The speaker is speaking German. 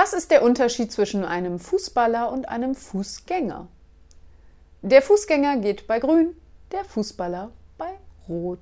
Was ist der Unterschied zwischen einem Fußballer und einem Fußgänger? Der Fußgänger geht bei Grün, der Fußballer bei Rot.